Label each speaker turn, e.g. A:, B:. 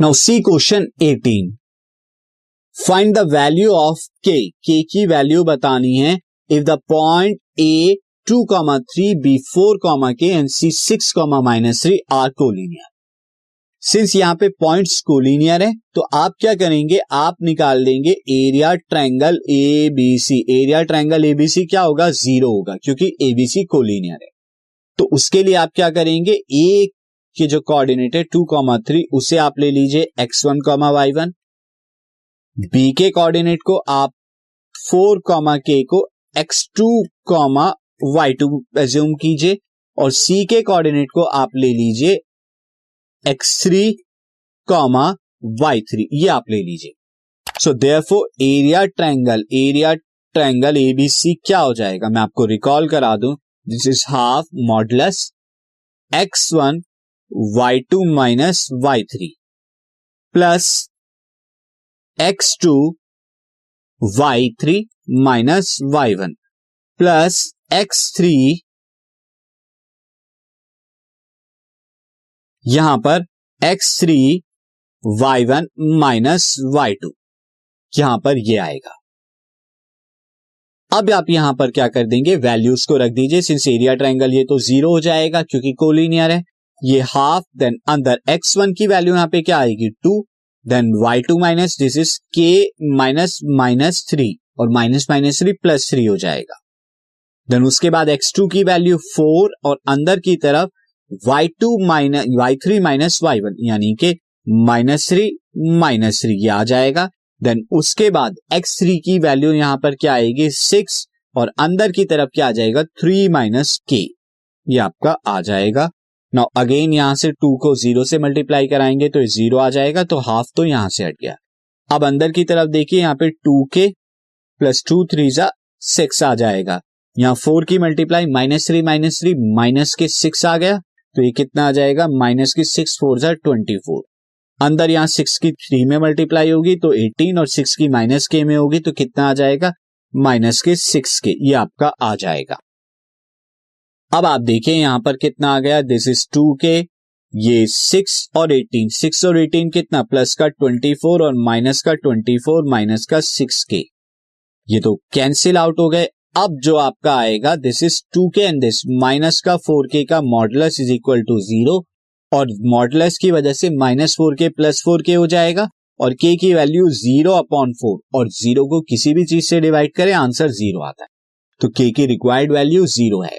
A: Now C question 18 find the value of K K की value बतानी है. If the point A two comma three B four comma K and C six comma minus three are collinear since यहाँ पे points collinear है तो आप क्या करेंगे? आप निकाल देंगे area triangle A B C area triangle C क्या होगा? ज़ीरो होगा, क्योंकि एबीसी कोलिनियर है. तो उसके लिए आप क्या करेंगे? ए के जो कोऑर्डिनेट है टू कॉमा थ्री उसे आप ले लीजिए X one comma Y one B के कोऑर्डिनेट को आप फोर कॉमा के को X two comma Y two assume कीजिए और सी के कोऑर्डिनेट को आप ले लीजिए X three comma Y three ये आप ले लीजिए। So there four area triangle area triangle ABC क्या हो जाएगा? मैं आपको रिकॉल करा दूँ। This is half modulus X one Y two minus Y three plus X two Y three minus Y one plus X three यहाँ पर X three Y one minus Y two यहाँ पर ये आएगा। अब आप यहाँ पर क्या कर देंगे? वैल्यूज़ को रख दीजिए। सिंस एरिया ट्रायंगल ये तो ज़ीरो हो जाएगा क्योंकि कोलिनियर है। ये हाफ़ देन अंदर एक्स वन की वैल्यू यहाँ पे क्या आएगी? Two then Y two minus this is K minus minus three और minus minus three plus three हो जाएगा। देन उसके बाद एक्स टू की वैल्यू फोर और अंदर की तरफ़ Y two minus Y three minus Y one यानी कि माइनस थ्री माइनस थ्री ये आ जाएगा। देन उसके बाद एक्स थ्री की वैल्यू यहाँ पर क्या आएगी? सिक्स और अंदर की तरफ़ क्या आ जाएगा? थ्री माइनस के ये आपका आ जाएगा। नाउ अगेन यहाँ से टू को ज़ीरो से मल्टीप्लाई कराएँगे तो ज़ीरो आ जाएगा तो हाफ़ तो यहाँ से हट गया। अब अंदर की तरफ़ देखिए, यहाँ पे two K plus two three जा सिक्स आ जाएगा। यहाँ फोर की multiply minus three minus three minus K six आ गया तो ये कितना आ जाएगा? माइनस की सिक्स फोर जार ट्वेंटी फोर अंदर यहाँ सिक्स की थ्री में मल्टीप्लाई होगी तो एटीन और सिक्स की माइनस के में होगी तो कितना आ जाएगा? माइनस के सिक्स के, ये आपका आ जाएगा। अब आप देखिए यहाँ पर कितना आ गया। दिस इज़ टू के ये सिक्स और एटीन सिक्स और एटीन कितना? प्लस का ट्वेंटी फोर और माइनस का ट्वेंटी फोर माइनस का सिक्स के ये तो कैंसिल आउट हो गए। अब जो आपका आएगा this is two K and this minus का फोर के का modulus is equal to zero और मॉडलस की वजह से minus four K plus four K हो जाएगा और के की वैल्यू ज़ीरो अपॉन फोर और ज़ीरो को किसी भी चीज़ से डिवाइड करें आंसर ज़ीरो आता है। तो के की रिक्वायर्ड वैल्यू ज़ीरो है।